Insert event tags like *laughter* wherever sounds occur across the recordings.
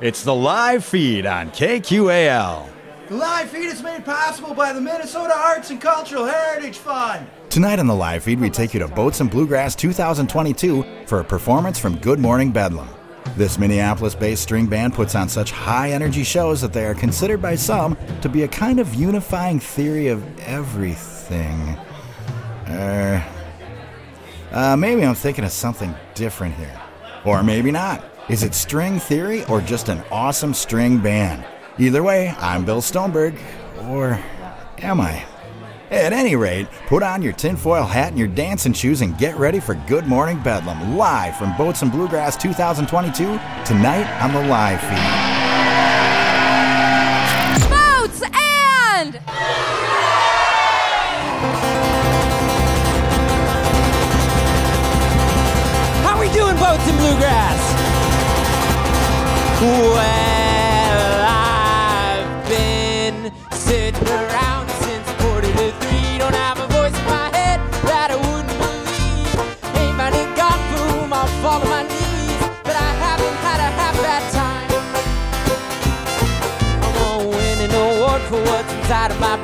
It's the live feed on KQAL. The live feed is made possible by the Minnesota Arts and Cultural Heritage Fund. Tonight on the live feed, we take you to Boats and Bluegrass 2022 for a performance from Good Morning Bedlam. This Minneapolis based string band puts on such high energy shows that they are considered by some to be a kind of unifying theory of everything. Uh, uh, maybe I'm thinking of something different here. Or maybe not. Is it string theory or just an awesome string band? Either way, I'm Bill Stoneberg. Or am I? At any rate, put on your tinfoil hat and your dancing shoes and get ready for Good Morning Bedlam, live from Boats and Bluegrass 2022, tonight on the live feed.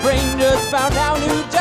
rangers found our new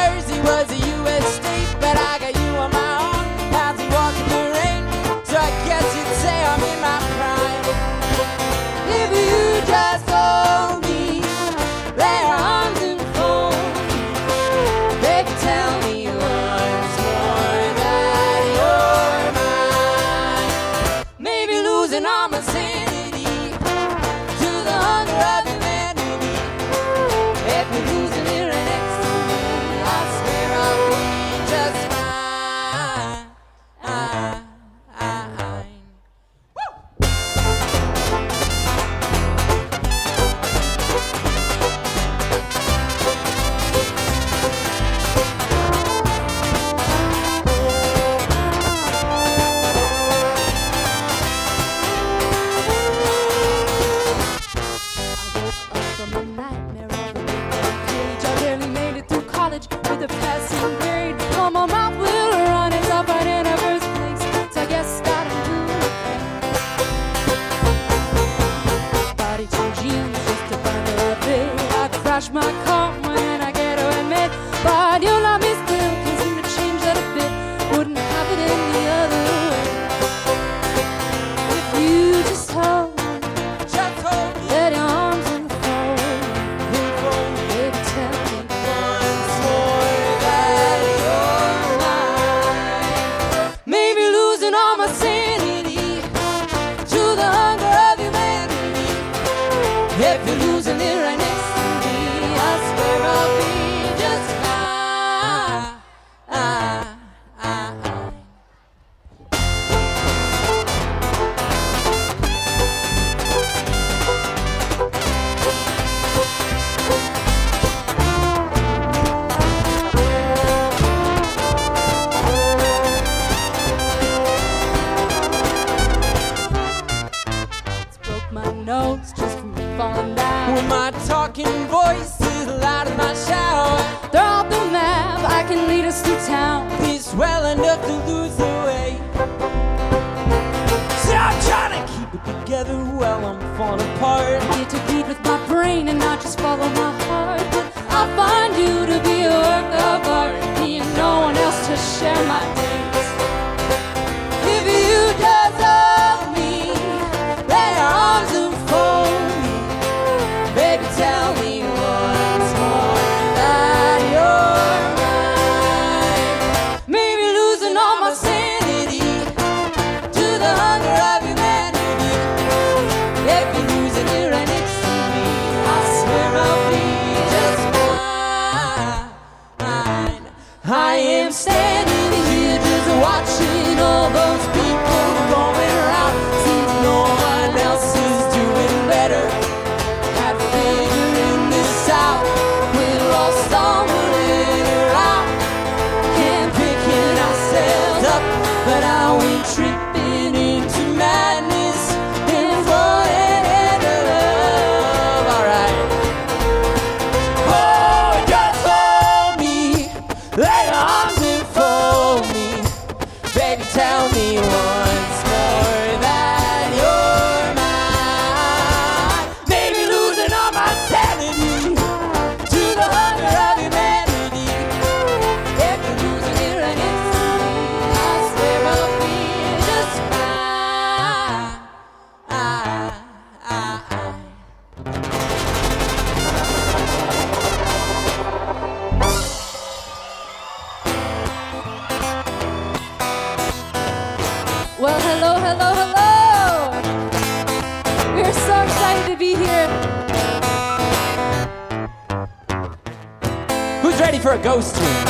to share my day. ghost me.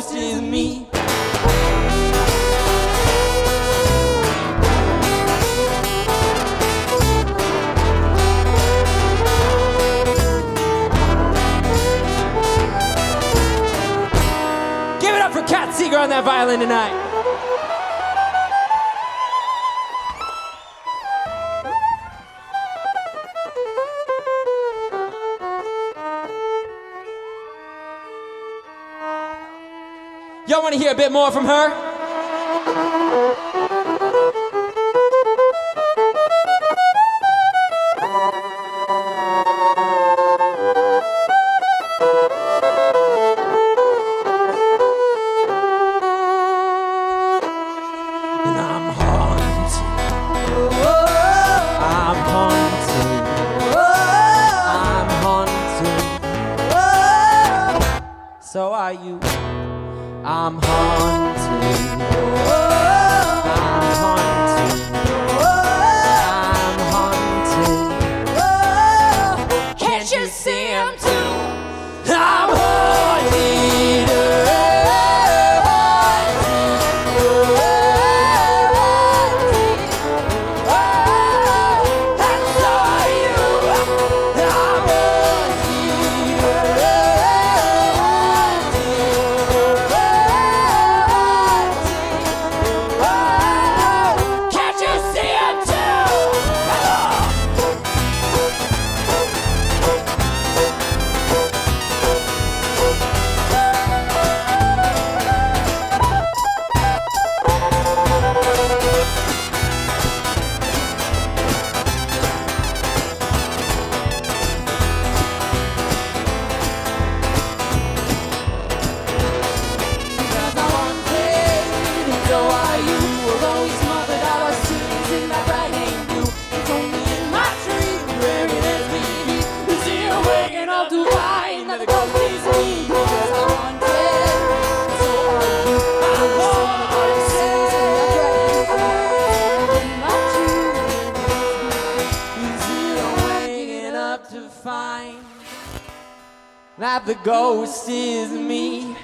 close to me. Give it up for Cat Seeger on that violin tonight. want to hear a bit more from her? the ghost is me.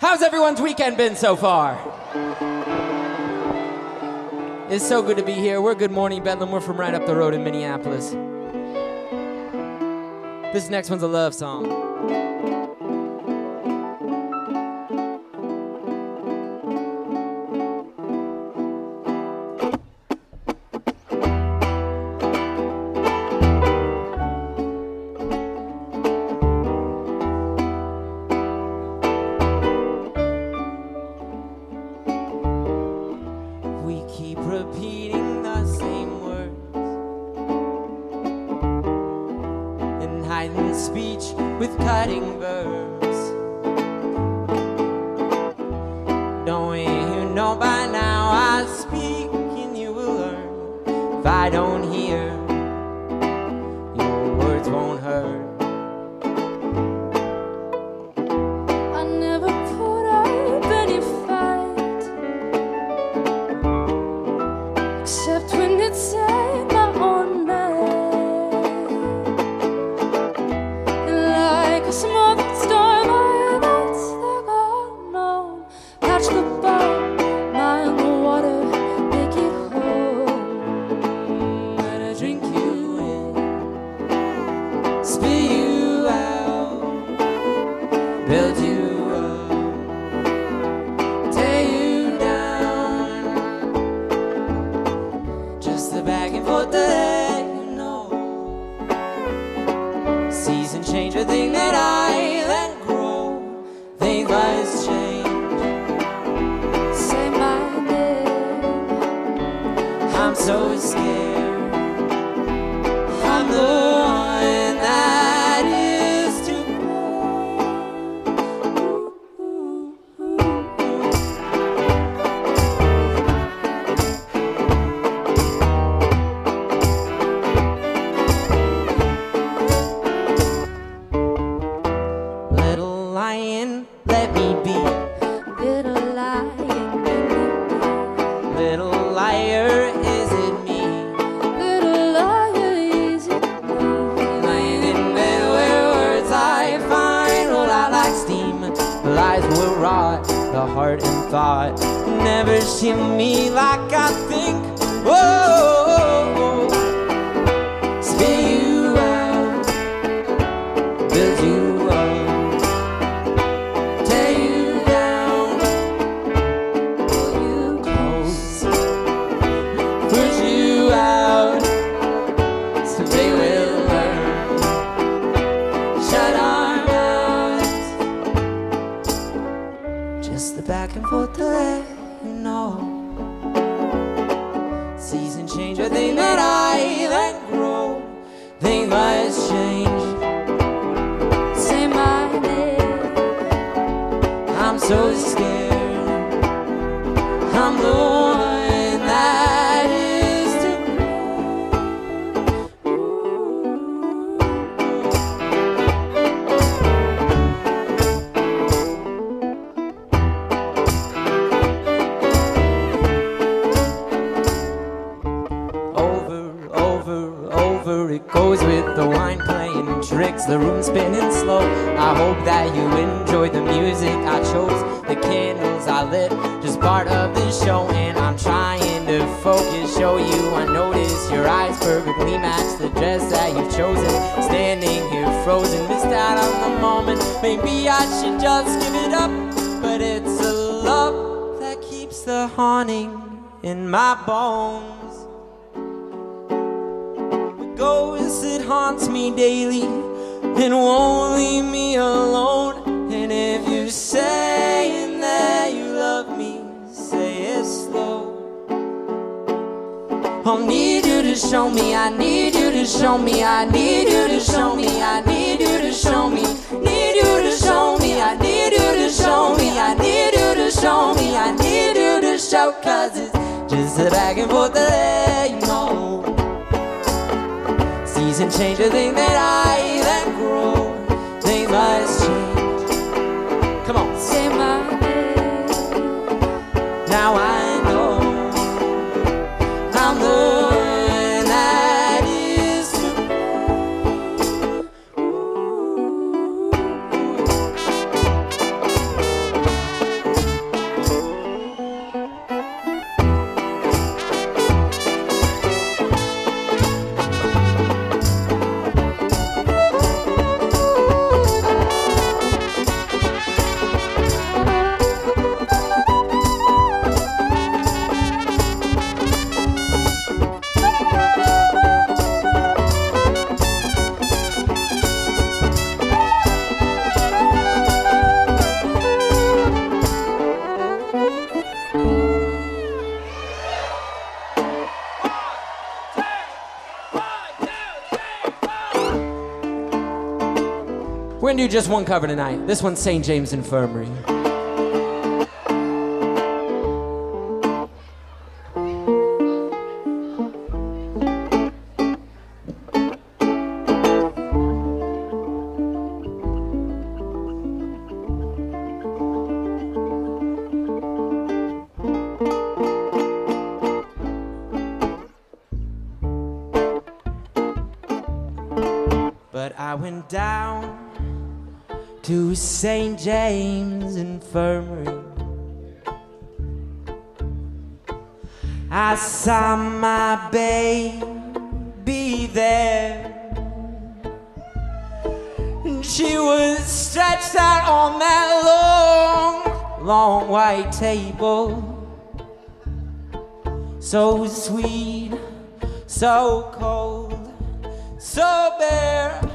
How's everyone's weekend been so far? It's so good to be here. We're Good Morning Bedlam. We're from right up the road in Minneapolis. This next one's a love song. So scared. Change, a thing that I just one cover tonight. This one's St. James Infirmary. James Infirmary. I saw my baby there, and she was stretched out on that long, long white table. So sweet, so cold, so bare.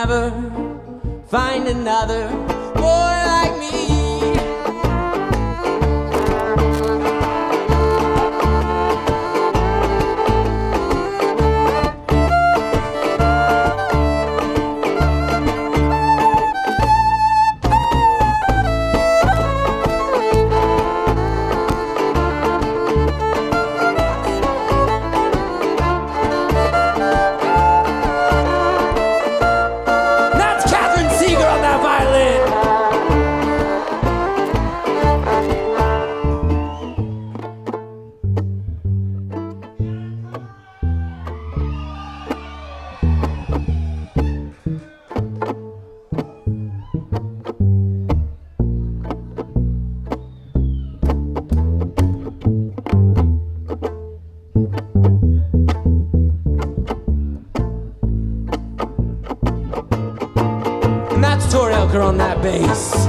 never find another. Base.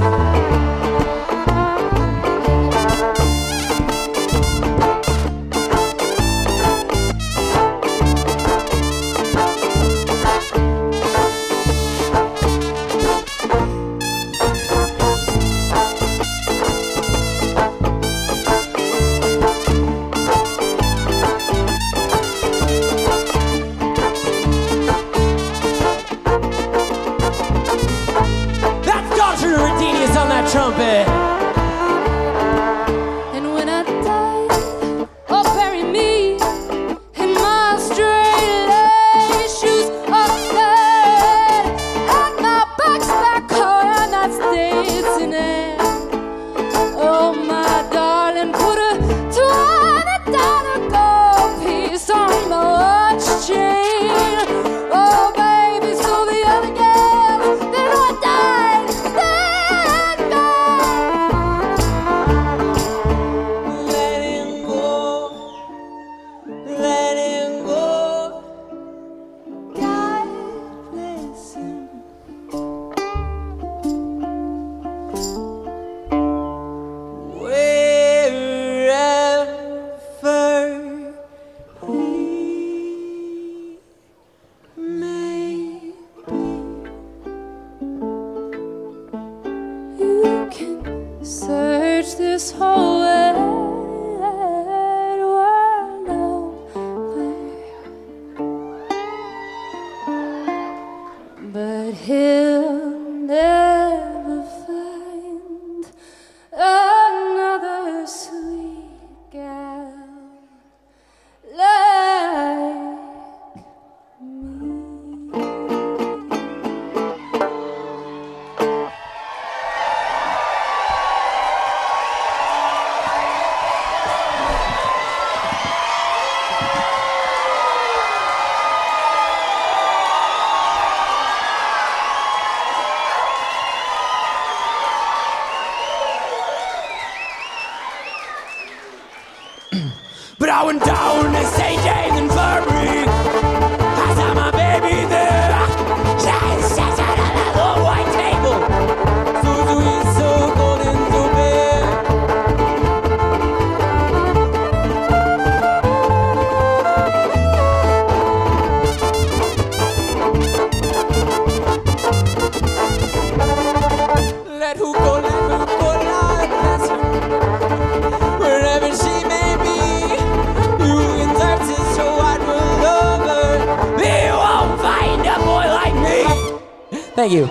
Thank you.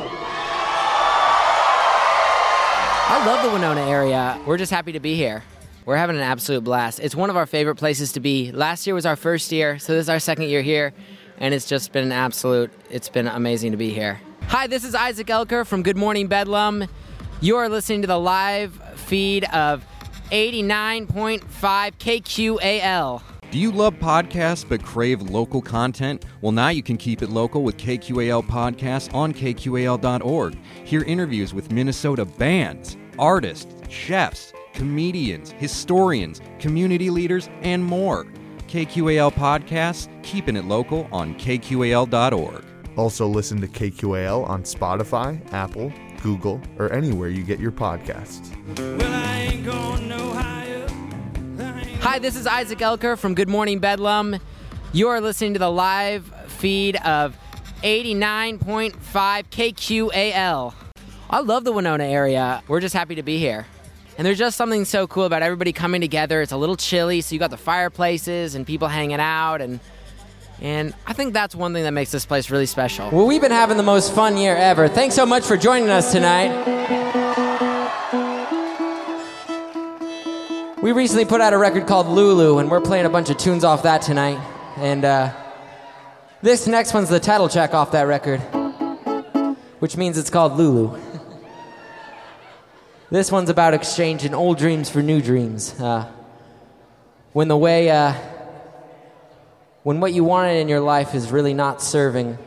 I love the Winona area. We're just happy to be here. We're having an absolute blast. It's one of our favorite places to be. Last year was our first year, so this is our second year here, and it's just been an absolute, it's been amazing to be here. Hi, this is Isaac Elker from Good Morning Bedlam. You are listening to the live feed of 89.5 KQAL. Do you love podcasts but crave local content? Well, now you can keep it local with KQAL Podcasts on KQAL.org. Hear interviews with Minnesota bands, artists, chefs, comedians, historians, community leaders, and more. KQAL Podcasts, keeping it local on KQAL.org. Also, listen to KQAL on Spotify, Apple, Google, or anywhere you get your podcasts. Hi, this is Isaac Elker from Good Morning Bedlam. You are listening to the live feed of 89.5 KQAL. I love the Winona area. We're just happy to be here. And there's just something so cool about everybody coming together. It's a little chilly, so you got the fireplaces and people hanging out and and I think that's one thing that makes this place really special. Well, we've been having the most fun year ever. Thanks so much for joining us tonight. We recently put out a record called Lulu, and we're playing a bunch of tunes off that tonight. And uh, this next one's the title track off that record, which means it's called Lulu. *laughs* this one's about exchanging old dreams for new dreams. Uh, when the way, uh, when what you wanted in your life is really not serving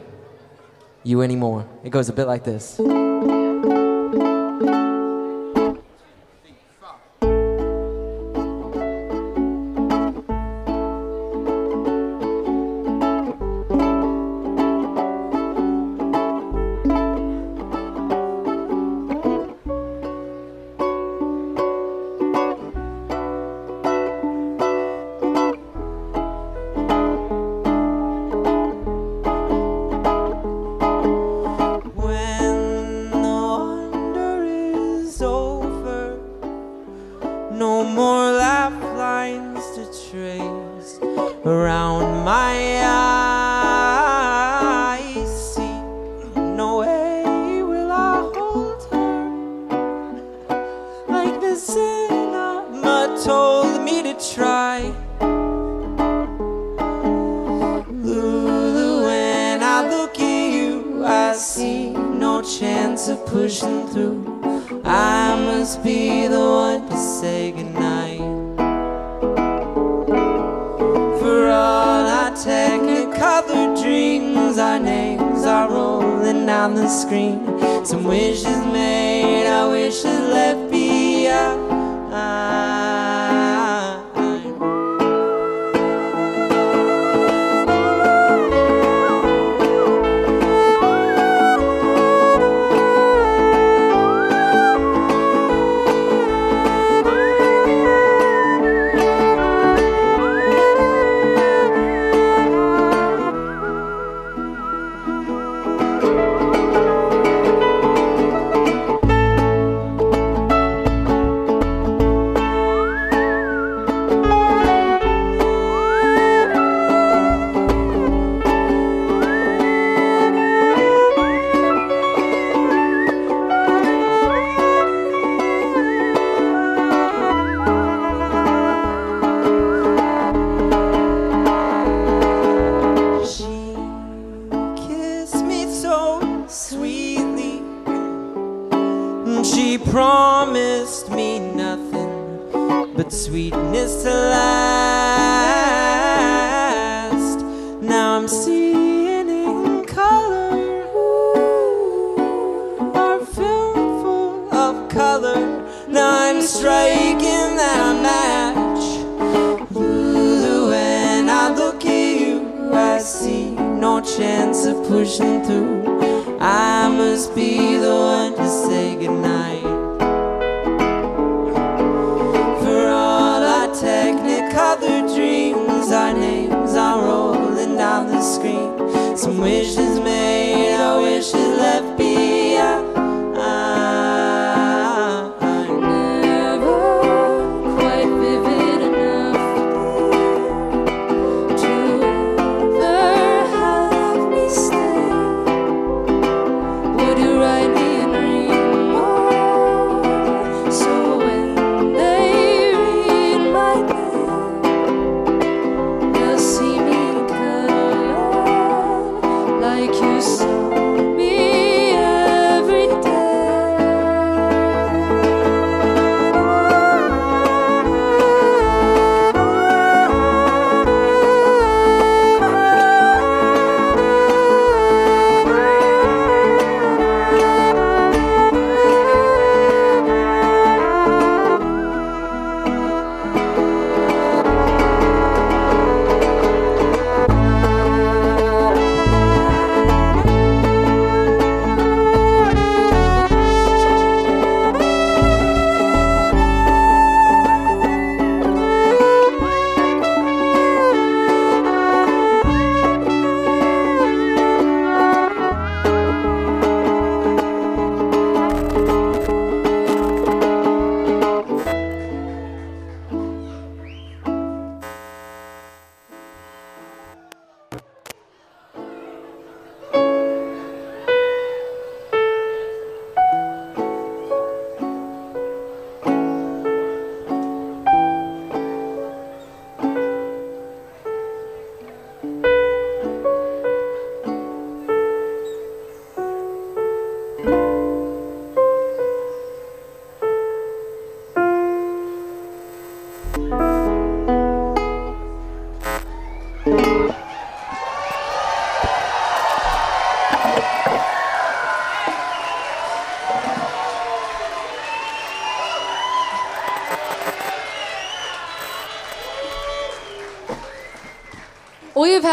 you anymore. It goes a bit like this.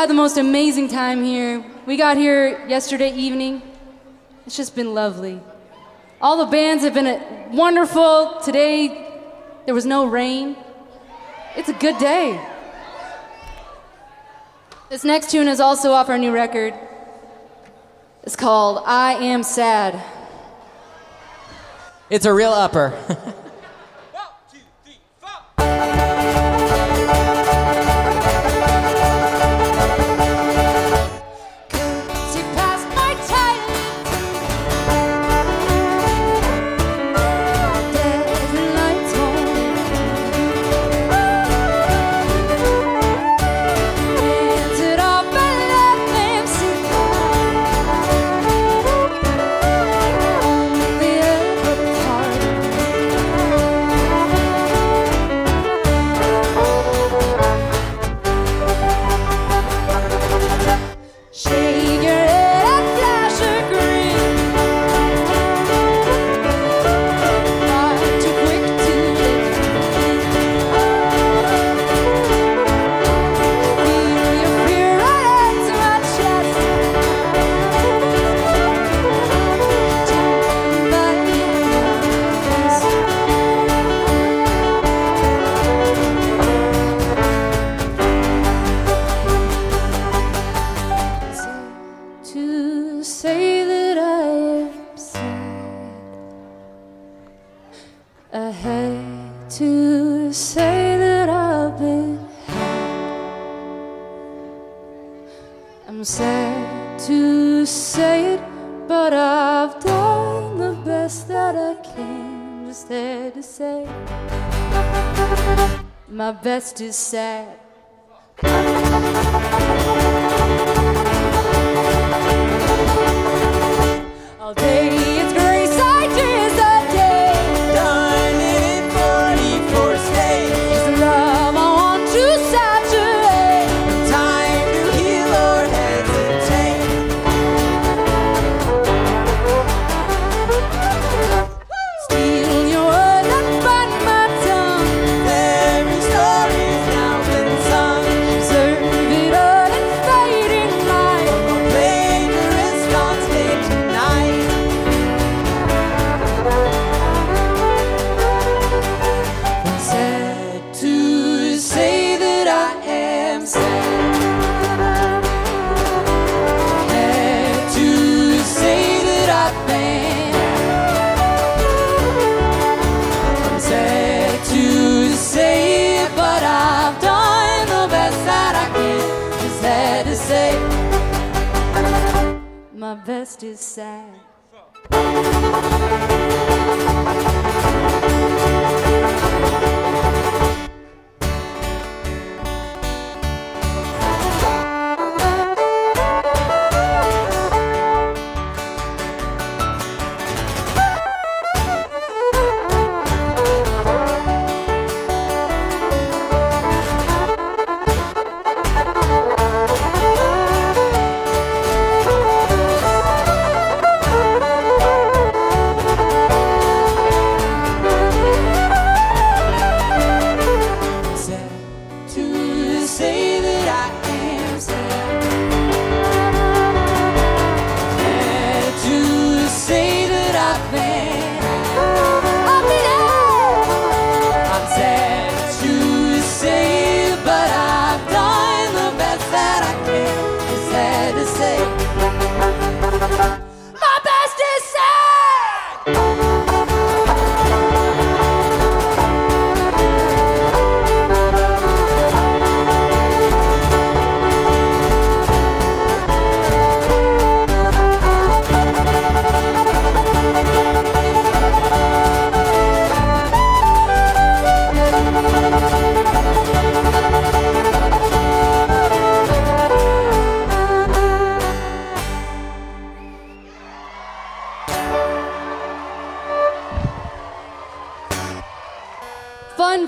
had the most amazing time here. We got here yesterday evening. It's just been lovely. All the bands have been uh, wonderful. Today, there was no rain. It's a good day. This next tune is also off our new record. It's called I Am Sad. It's a real upper. *laughs* to say.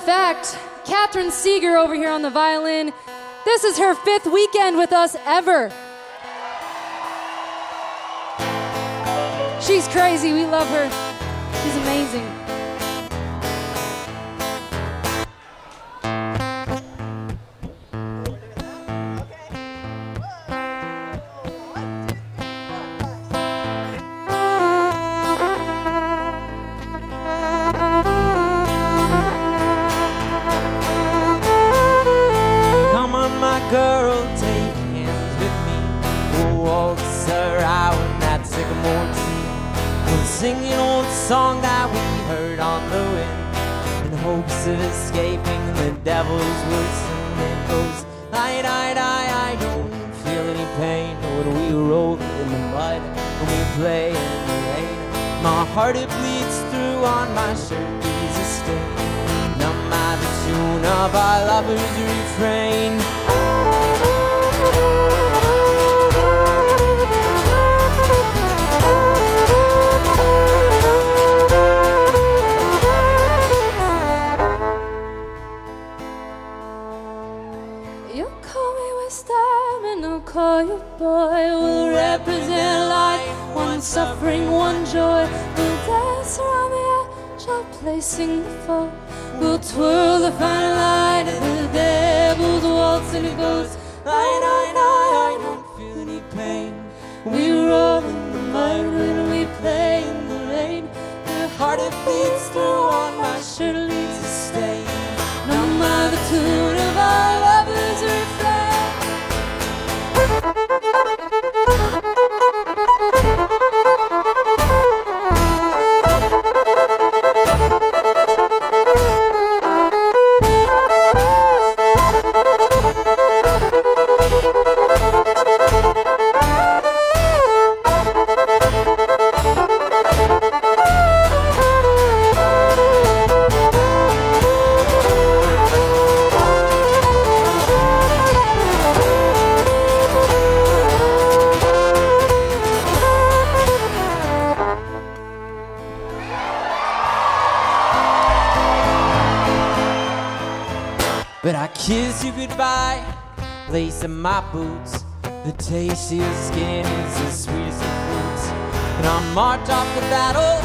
fact, Catherine Seeger over here on the violin, this is her fifth weekend with us ever. She's crazy. We love her. She's amazing. My boots. The taste skin is the sweetest of fruits. And I march off the battle,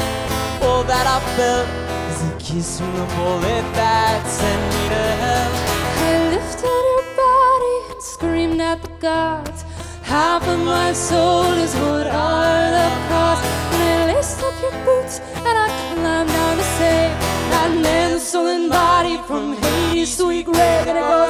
all that I felt is a kiss from the bullet that sent me to hell. I lifted your body and screamed at the gods. Half of my soul is what are the cost. And I laced up your boots and I climbed down to save that man's and body from Hades' sweet grave. And it goes.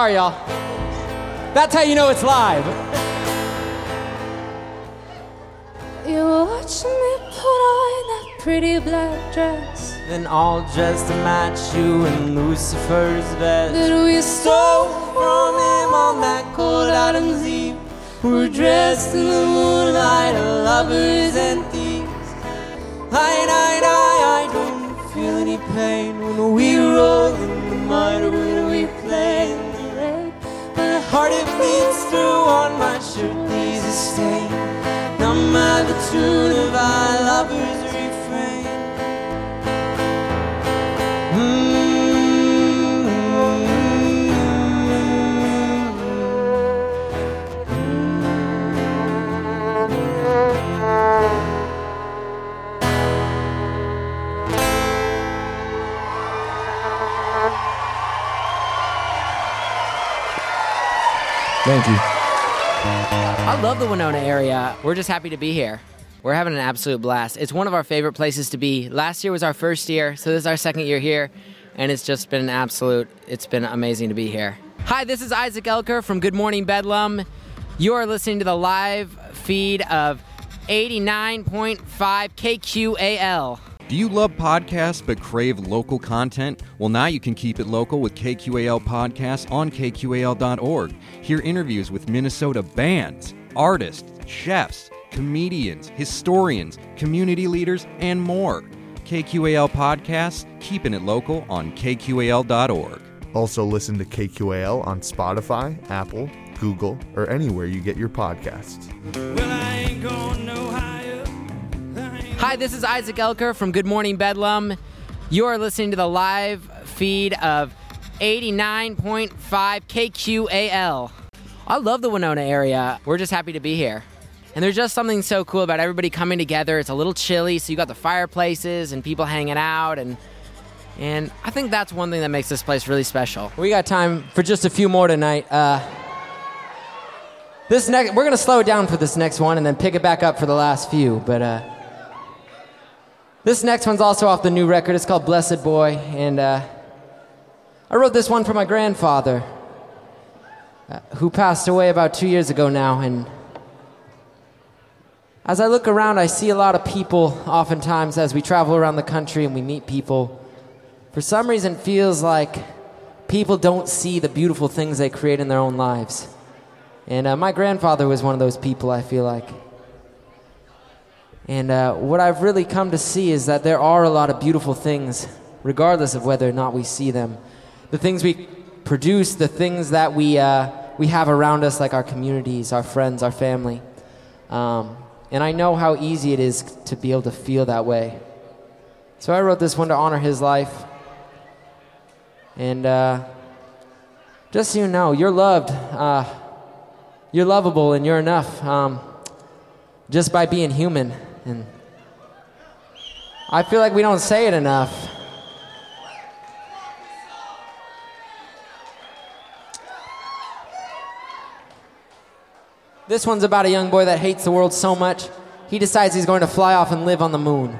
Sorry, y'all. That's how you know it's live. You watching me put on that pretty black dress Then all dressed to match you in Lucifer's vest. that we Stole stole from him on that cold autumn's eve. We're dressed in the moonlight, lovers and thieves. I, I, I, I don't feel any pain when we roll beats through on my shirt, stain. Numb by the tune of our lovers'. I love the Winona area. We're just happy to be here. We're having an absolute blast. It's one of our favorite places to be. Last year was our first year, so this is our second year here, and it's just been an absolute, it's been amazing to be here. Hi, this is Isaac Elker from Good Morning Bedlam. You are listening to the live feed of 89.5 KQAL. Do you love podcasts but crave local content? Well, now you can keep it local with KQAL Podcasts on KQAL.org. Hear interviews with Minnesota bands, artists, chefs, comedians, historians, community leaders, and more. KQAL Podcasts, keeping it local on KQAL.org. Also, listen to KQAL on Spotify, Apple, Google, or anywhere you get your podcasts. Hi, this is Isaac Elker from Good Morning Bedlam. You are listening to the live feed of 89.5 KQAL. I love the Winona area. We're just happy to be here. And there's just something so cool about everybody coming together. It's a little chilly, so you got the fireplaces and people hanging out and and I think that's one thing that makes this place really special. We got time for just a few more tonight. Uh, this next, we're gonna slow it down for this next one and then pick it back up for the last few. But uh, this next one's also off the new record. It's called Blessed Boy, and uh, I wrote this one for my grandfather, uh, who passed away about two years ago now. And as I look around, I see a lot of people. Oftentimes, as we travel around the country and we meet people, for some reason, feels like people don't see the beautiful things they create in their own lives. And uh, my grandfather was one of those people. I feel like. And uh, what I've really come to see is that there are a lot of beautiful things, regardless of whether or not we see them. The things we produce, the things that we, uh, we have around us, like our communities, our friends, our family. Um, and I know how easy it is to be able to feel that way. So I wrote this one to honor his life. And uh, just so you know, you're loved. Uh, you're lovable and you're enough um, just by being human. And I feel like we don't say it enough. This one's about a young boy that hates the world so much, he decides he's going to fly off and live on the moon.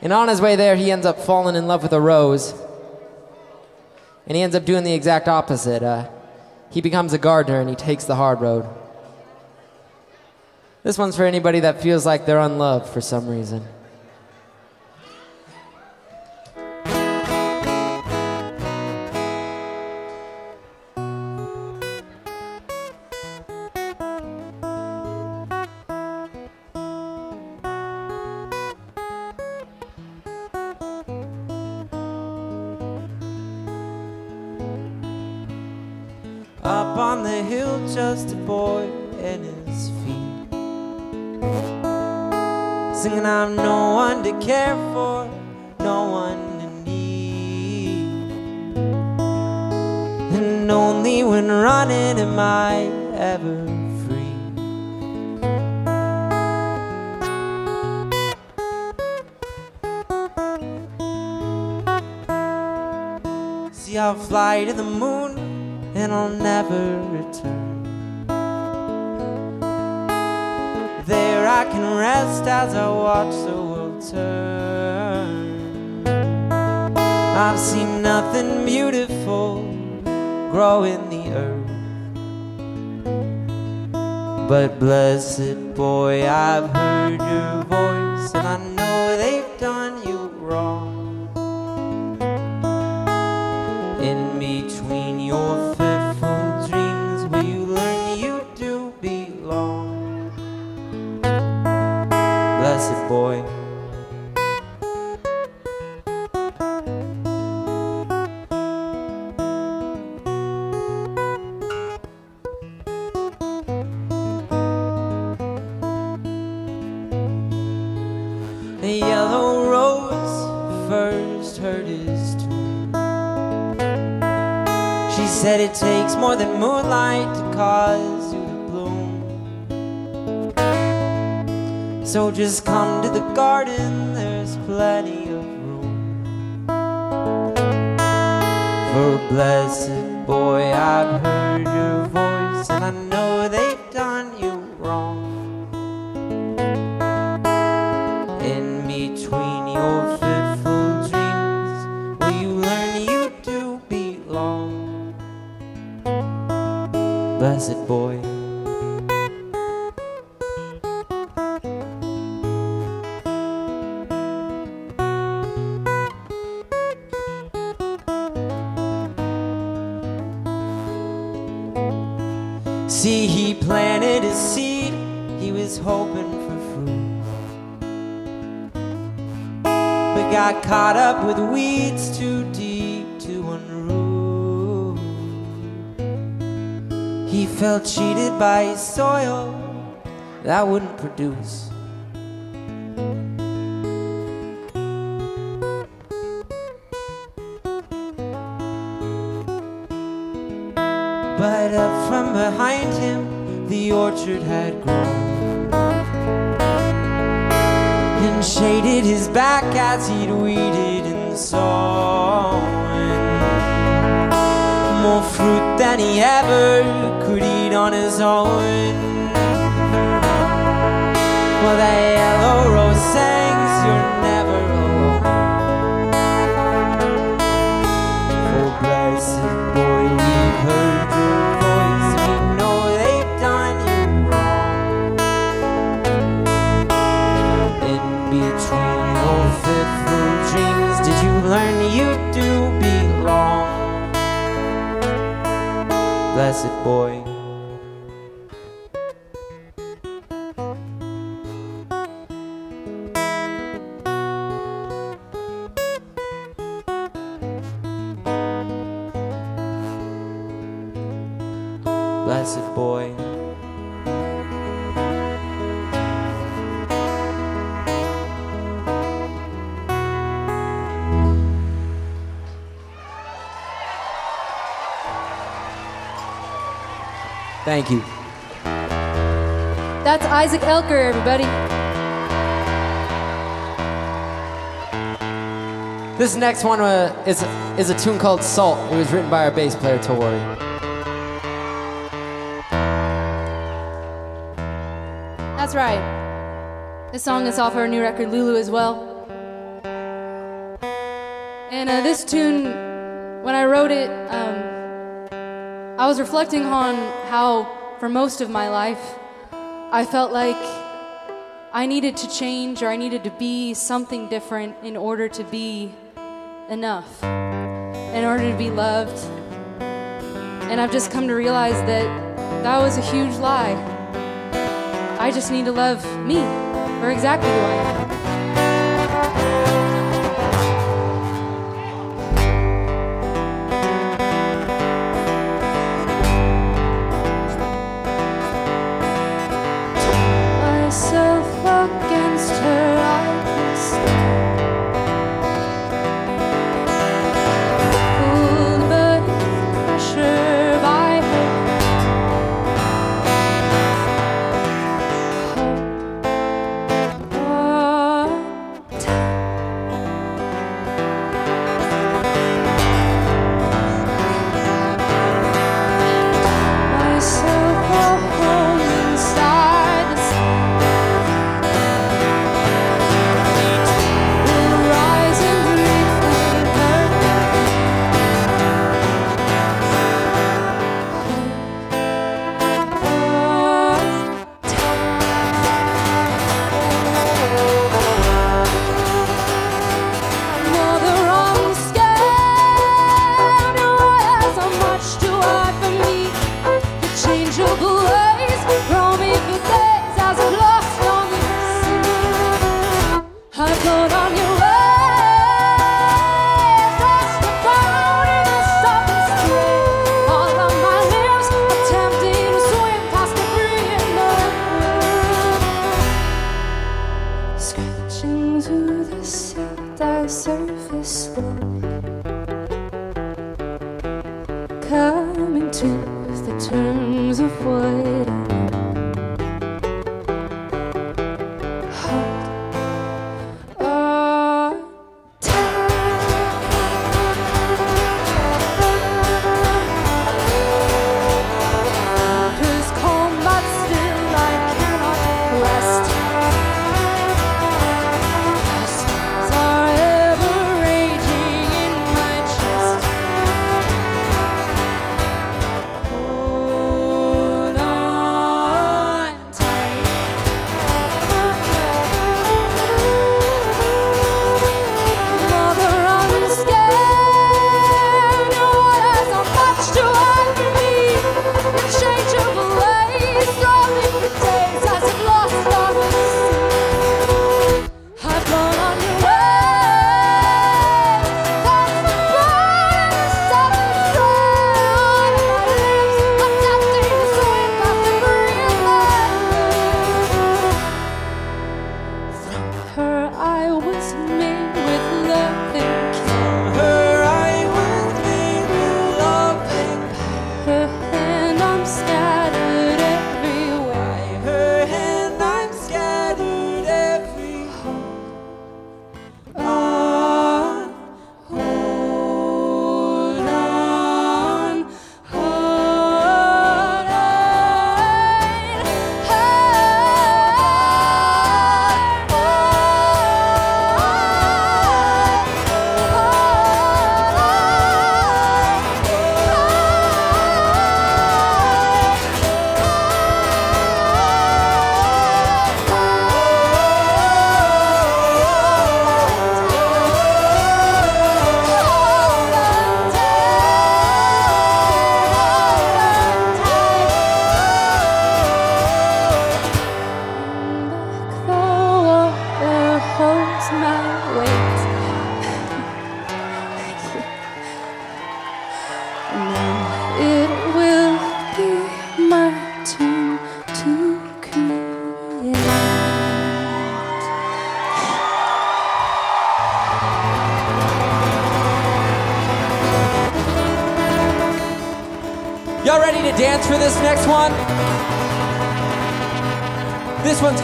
And on his way there, he ends up falling in love with a rose. And he ends up doing the exact opposite. Uh, he becomes a gardener and he takes the hard road. This one's for anybody that feels like they're unloved for some reason. But blessed boy, I've heard your voice, and I know they've done you wrong. In between your fitful dreams, will you learn you do belong? Blessed boy. Just come to the garden, there's plenty of room. For a blessed boy, I've heard But up from behind him, the orchard had grown and shaded his back as he'd weeded and sown. More fruit than he ever could eat on his own. Well, that yellow rose sings, you're never alone. Oh, blessed boy, we've heard your voice. We know they've done you wrong. In between dreams, did you learn you do belong? Blessed boy. Thank you. That's Isaac Elker, everybody. This next one uh, is, is a tune called Salt. It was written by our bass player, Tori. That's right. This song is off our new record, Lulu, as well. And uh, this tune, when I wrote it, um, I was reflecting on how, for most of my life, I felt like I needed to change or I needed to be something different in order to be enough, in order to be loved. And I've just come to realize that that was a huge lie. I just need to love me for exactly who I am.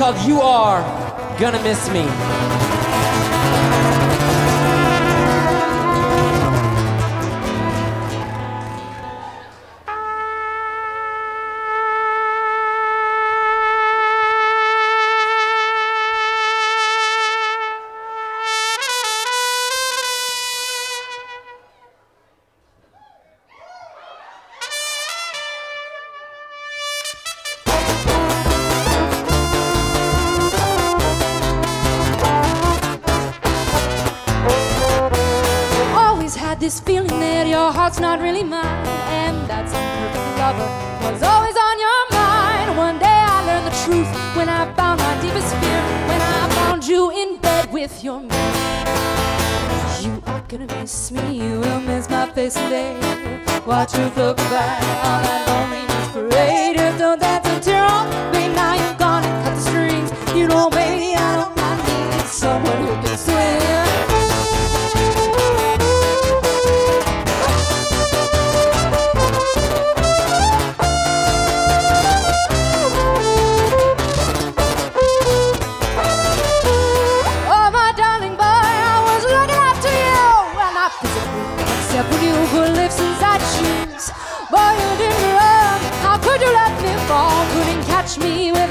called You Are Gonna Miss Me. touch me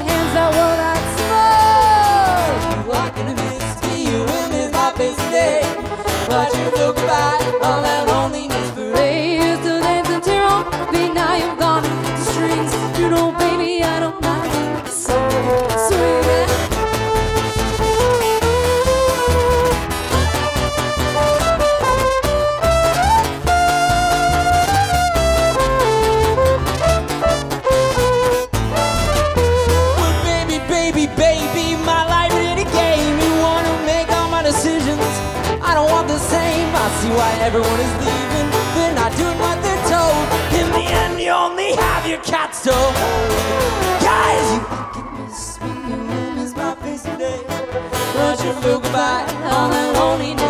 by on a lonely night.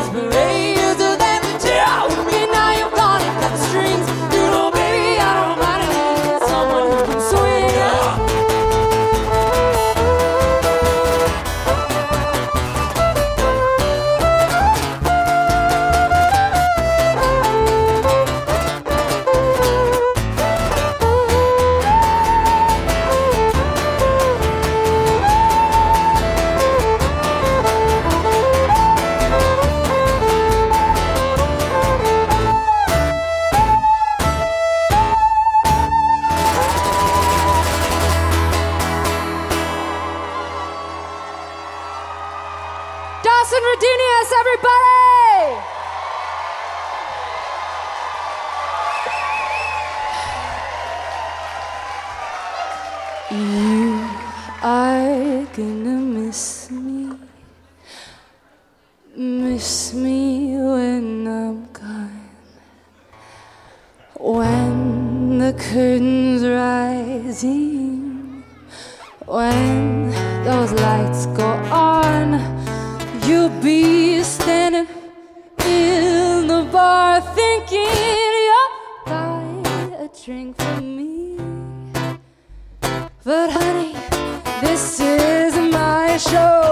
the curtains rising, when those lights go on, you'll be standing in the bar thinking you'll buy a drink for me. But honey, this is my show.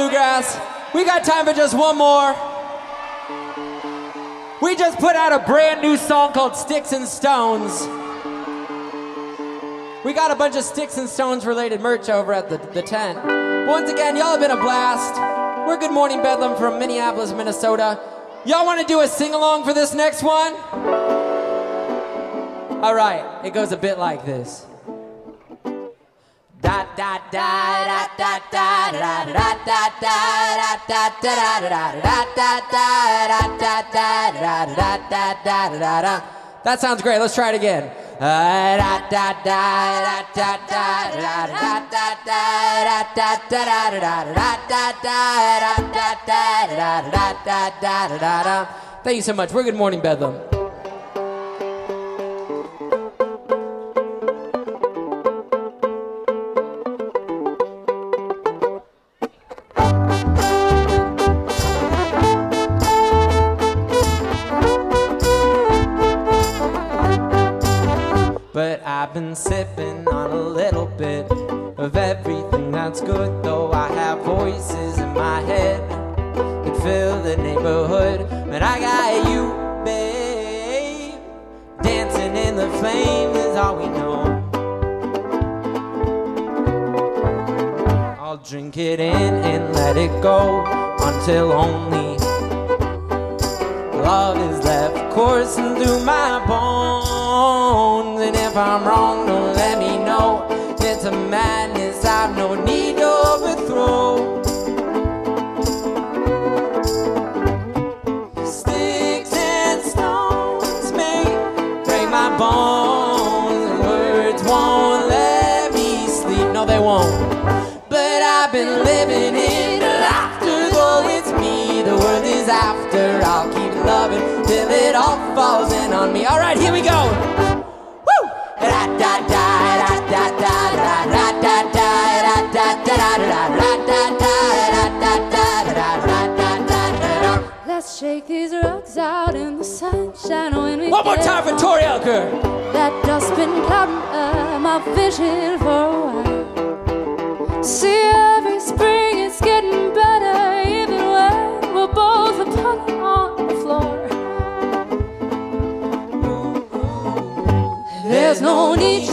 Bluegrass. We got time for just one more. We just put out a brand new song called Sticks and Stones. We got a bunch of Sticks and Stones related merch over at the, the tent. Once again, y'all have been a blast. We're Good Morning Bedlam from Minneapolis, Minnesota. Y'all want to do a sing along for this next one? All right, it goes a bit like this. That sounds great. Let's try it again. Thank you so much. We're Good Morning Bedlam. I've been sipping on a little bit of everything that's good, though I have voices in my head that fill the neighborhood. But I got you, babe, dancing in the flames is all we know. I'll drink it in and let it go until only Let's these rocks out in the sunshine when we One more time for. Tori Elker. That dust been clouding my vision for a while. See, every spring it's getting better, even when we're both upon on the floor. There's no need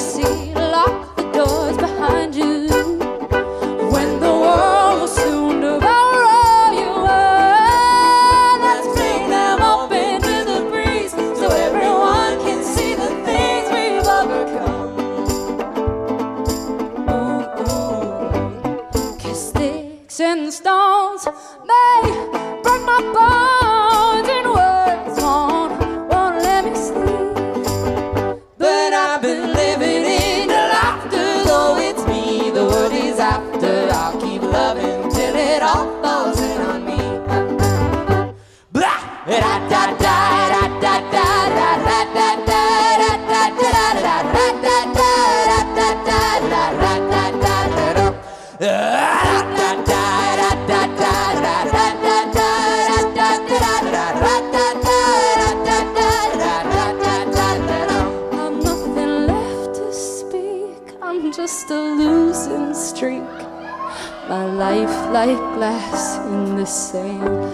life like glass in the sand.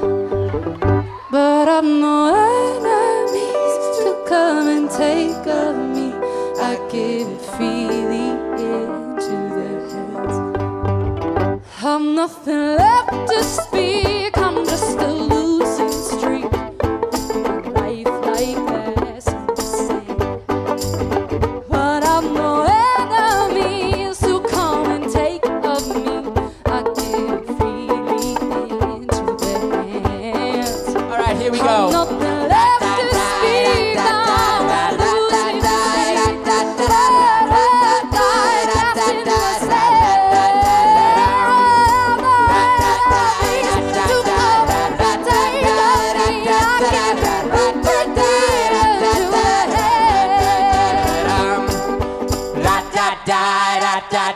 But I've no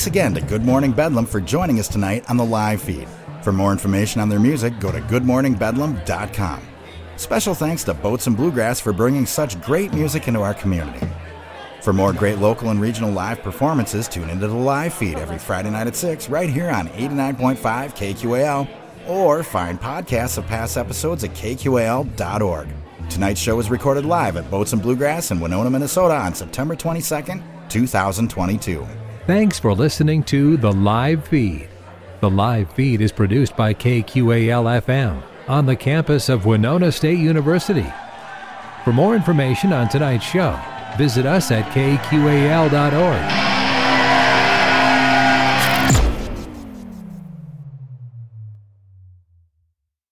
Thanks again to Good Morning Bedlam for joining us tonight on the live feed. For more information on their music, go to goodmorningbedlam.com. Special thanks to Boats and Bluegrass for bringing such great music into our community. For more great local and regional live performances, tune into the live feed every Friday night at 6 right here on 89.5 KQAL or find podcasts of past episodes at kqal.org. Tonight's show is recorded live at Boats and Bluegrass in Winona, Minnesota on September 22nd, 2022. Thanks for listening to The Live Feed. The live feed is produced by KQAL FM on the campus of Winona State University. For more information on tonight's show, visit us at kqal.org.